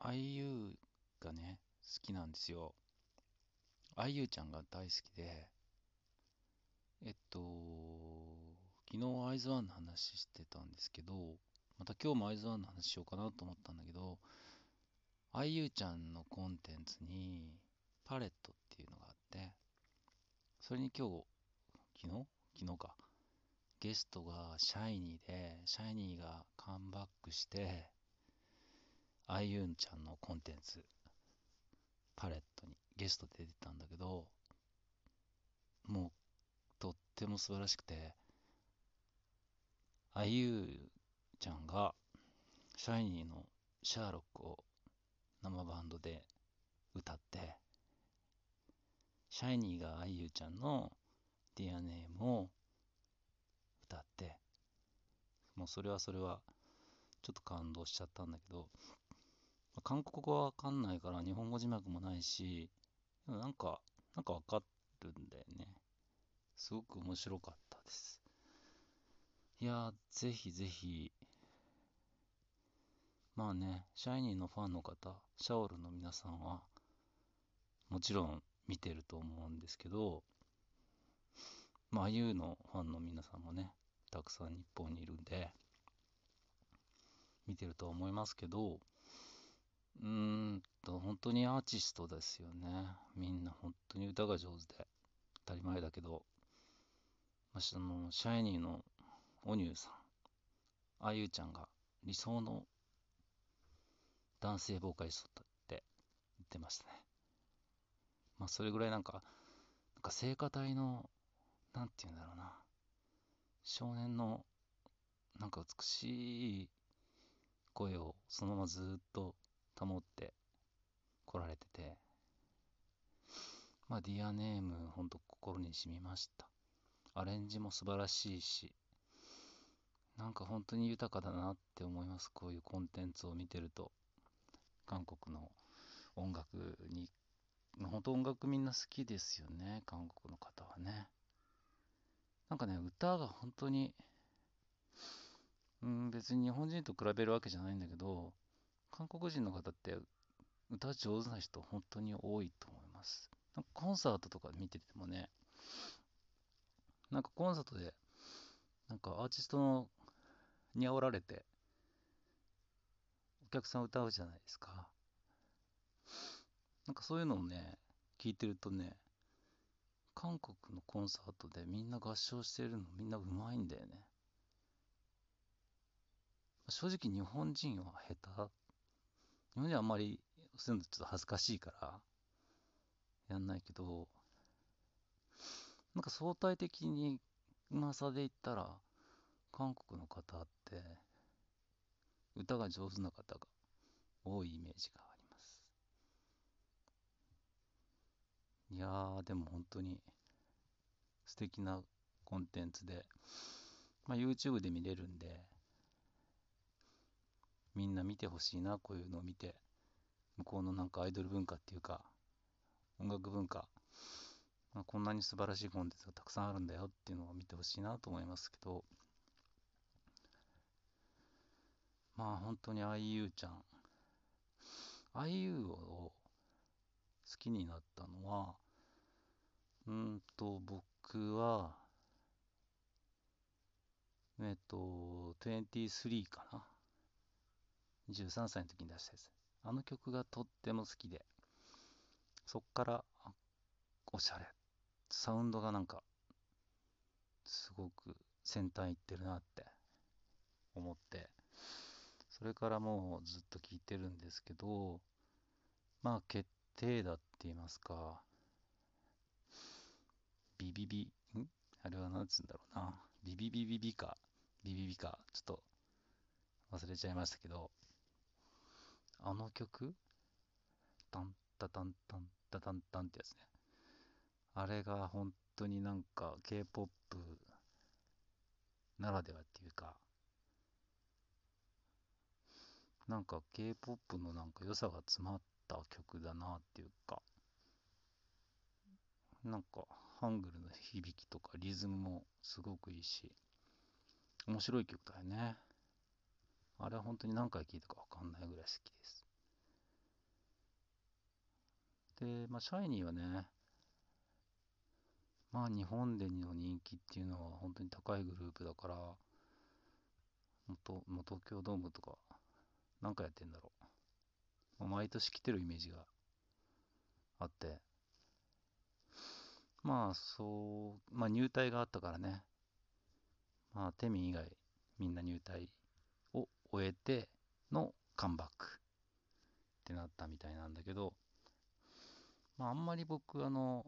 IU がね、好きなんですよ。IU ちゃんが大好きで、えっと、昨日アイズワンの話してたんですけど、また今日もアイズワンの話しようかなと思ったんだけど、IU ちゃんのコンテンツにパレットっていうのがあって、それに今日、昨日？昨日か。ゲストがシャイニーで、シャイニーがカムバックして、あゆんちゃんのコンテンツ、パレットにゲストで出てたんだけど、もう、とっても素晴らしくて、あゆちゃんが、シャイニーのシャーロックを生バンドで歌って、シャイニーがあゆちゃんのディアネームを歌って、もうそれはそれは、ちょっと感動しちゃったんだけど、韓国語はわかんないから日本語字幕もないし、でもなんか、なんかわかるんだよね。すごく面白かったです。いやぜひぜひ、まあね、シャイニーのファンの方、シャオルの皆さんは、もちろん見てると思うんですけど、まあ、ゆうのファンの皆さんもね、たくさん日本にいるんで、見てると思いますけど、うんと、本当にアーティストですよね。みんな本当に歌が上手で、当たり前だけど、まあ、その、シャイニーのオニューさん、あゆちゃんが理想の男性ボーカリストって言ってましたね。まあ、それぐらいなんか、なんか聖歌隊のなんて言うんだろうな。少年の、なんか美しい声をそのままずっと保って来られてて、まあ、ディアネーム、ほんと心に染みました。アレンジも素晴らしいし、なんか本当に豊かだなって思います。こういうコンテンツを見てると。韓国の音楽に、本当音楽みんな好きですよね。韓国の方はね。なんかね、歌が本当に、うん、別に日本人と比べるわけじゃないんだけど、韓国人の方って歌上手な人本当に多いと思います。なんかコンサートとか見ててもね、なんかコンサートで、なんかアーティストのに煽られて、お客さん歌うじゃないですか。なんかそういうのをね、聞いてるとね、韓国のコンサートでみんな合唱してるのみんなうまいんだよね。正直日本人は下手。日本人はあんまりそういうのちょっと恥ずかしいからやんないけど、なんか相対的にうまさで言ったら韓国の方って歌が上手な方が多いイメージがあります。いやー、でも本当に素敵なコンテンツで、まあ、YouTube で見れるんで、みんな見てほしいな、こういうのを見て、向こうのなんかアイドル文化っていうか、音楽文化、まあ、こんなに素晴らしいコンテンツがたくさんあるんだよっていうのを見てほしいなと思いますけど、まあ本当に IU ちゃん、IU を好きになったのは、うんと、僕は、えっと、23かな。23歳の時に出したやつ。あの曲がとっても好きで、そっから、おしゃれ。サウンドがなんか、すごく先端いってるなって思って、それからもうずっと聴いてるんですけど、まあ決定打って言いますか、ビビビ、ん？あれは何つうんだろうな。ビビビビビか、ビビビか、ちょっと忘れちゃいましたけど、あの曲？タンタタンタンタタンタンってやつね。あれが本当になんか K-POP ならではっていうか、なんか K-POP のなんか良さが詰まった曲だなっていうか、なんか、ハングルの響きとかリズムもすごくいいし、面白い曲だよね。あれは本当に何回聴いたかわかんないぐらい好きです。で、まあ、シャイニーはね、まあ日本での人気っていうのは本当に高いグループだから、もと、もう東京ドームとか、なんかやってんだろう。毎年来てるイメージがあって、まあそう、まあ入隊があったからね、まあテミン以外みんな入隊終えてのカムバックってなったみたいなんだけど、まああんまり僕あの、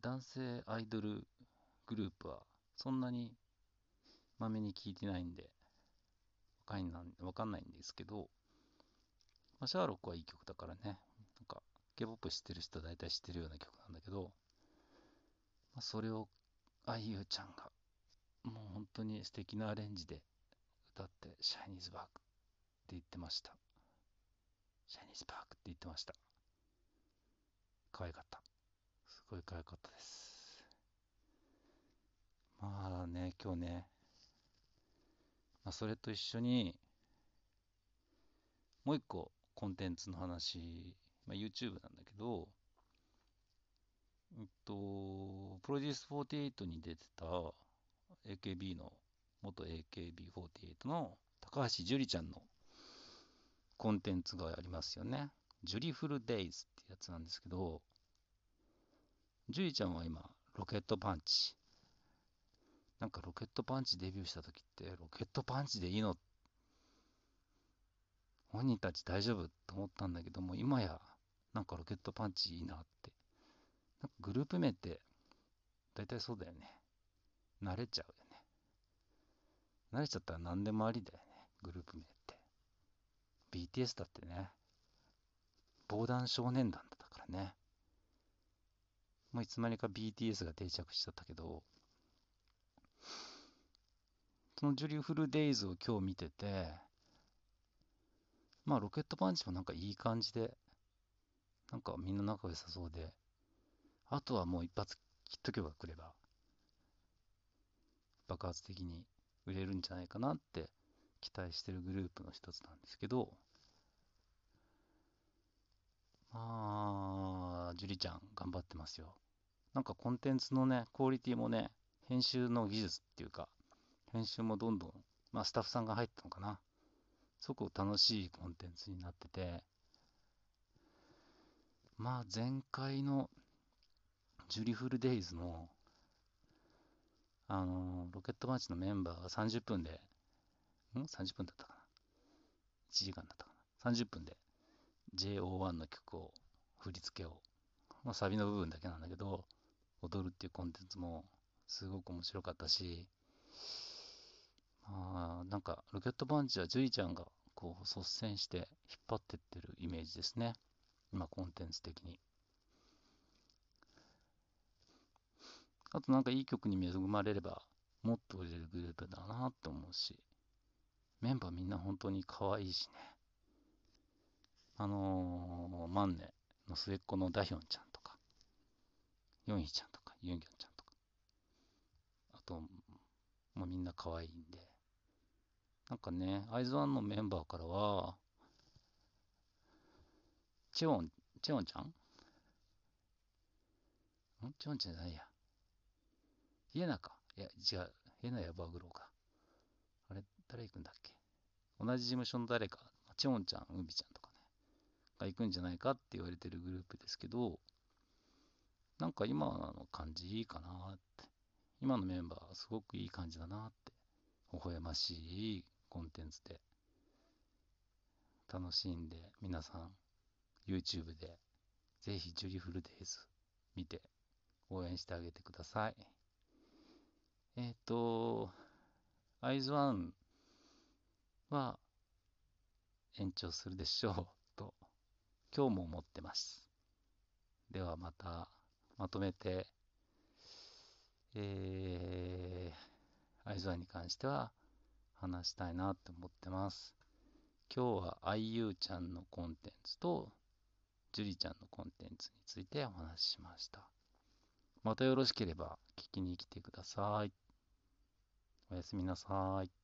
男性アイドルグループはそんなにまめに聞いてないんで、わかんないわかんないんですけど、まあ、シャーロックはいい曲だからね、なんか K-POP 知ってる人は大体知ってるような曲なんだけど、まあ、それをあゆちゃんが当に素敵なアレンジで歌って、シャイニーズバークって言ってました。シャイニーズバークって言ってました。可愛かった。すごい可愛かったです。まあね、今日ね、まあ、それと一緒に、もう一個コンテンツの話、まあ、YouTube なんだけど、えっと、プロデュース48に出てた AKB の、元 AKB48 の高橋樹里ちゃんのコンテンツがありますよね。ジュリフルデイズってやつなんですけど、ジュリちゃんは今、ロケットパンチ。なんかロケットパンチデビューした時って、ロケットパンチでいいの？本人たち大丈夫？と思ったんだけども、今や、なんかロケットパンチいいなって。なんかグループ名って、大体そうだよね。慣れちゃうよね。慣れちゃったら何でもありだよね。グループ名って。BTS だってね、防弾少年団だったからね。もういつまにか BTS が定着しちゃったけど、そのジュリフルデイズを今日見てて、まあロケットパンチもなんかいい感じで、なんかみんな仲良さそうで、あとはもう一発切っとけばくれば、爆発的に売れるんじゃないかなって期待してるグループの一つなんですけど、まあ、樹里ちゃん頑張ってますよ。なんかコンテンツのね、クオリティもね、編集の技術っていうか、編集もどんどん、まあスタッフさんが入ったのかな。すごく楽しいコンテンツになってて、まあ前回のジュリフルデイズの、あのロケットマッチのメンバーが30分で、ん ?30 分だったかな ?1 時間だったかな ?30 分で JO1 の曲を、振り付けを、まあ、サビの部分だけなんだけど、踊るっていうコンテンツもすごく面白かったし、まあ、なんか、ロケットパンチはジュリちゃんがこう率先して引っ張ってってるイメージですね。今、コンテンツ的に。あとなんかいい曲に恵まれれば、もっと売れるグループだなって思うし、メンバーみんな本当に可愛いしね。あのー、マンネの末っ子のダヒョンちゃんとか、ヨンヒちゃんとか、ユンギョンちゃんとか、あと、もうみんな可愛いんで、なんかね、アイズワンのメンバーからは、チェオン、チェオンちゃん？ん？チェオンちゃんじゃないや。イエナか。いや、違う。イエナやバグローか。あれ、誰行くんだっけ？同じ事務所の誰か、チェオンちゃん、ウビちゃんとかね、が行くんじゃないかって言われてるグループですけど、なんか今の感じいいかなって。今のメンバーすごくいい感じだなって。微笑ましいコンテンツで楽しんで皆さん YouTube でぜひジュリフルデイズ見て応援してあげてください。えっ、ー、と、アイズワンは延長するでしょうと今日も思ってます。ではまたまとめて、えー、アイズワンに関しては話したいなって思ってます。今日は IU ちゃんのコンテンツとジュリちゃんのコンテンツについてお話ししました。またよろしければ聞きに来てください。おやすみなさい。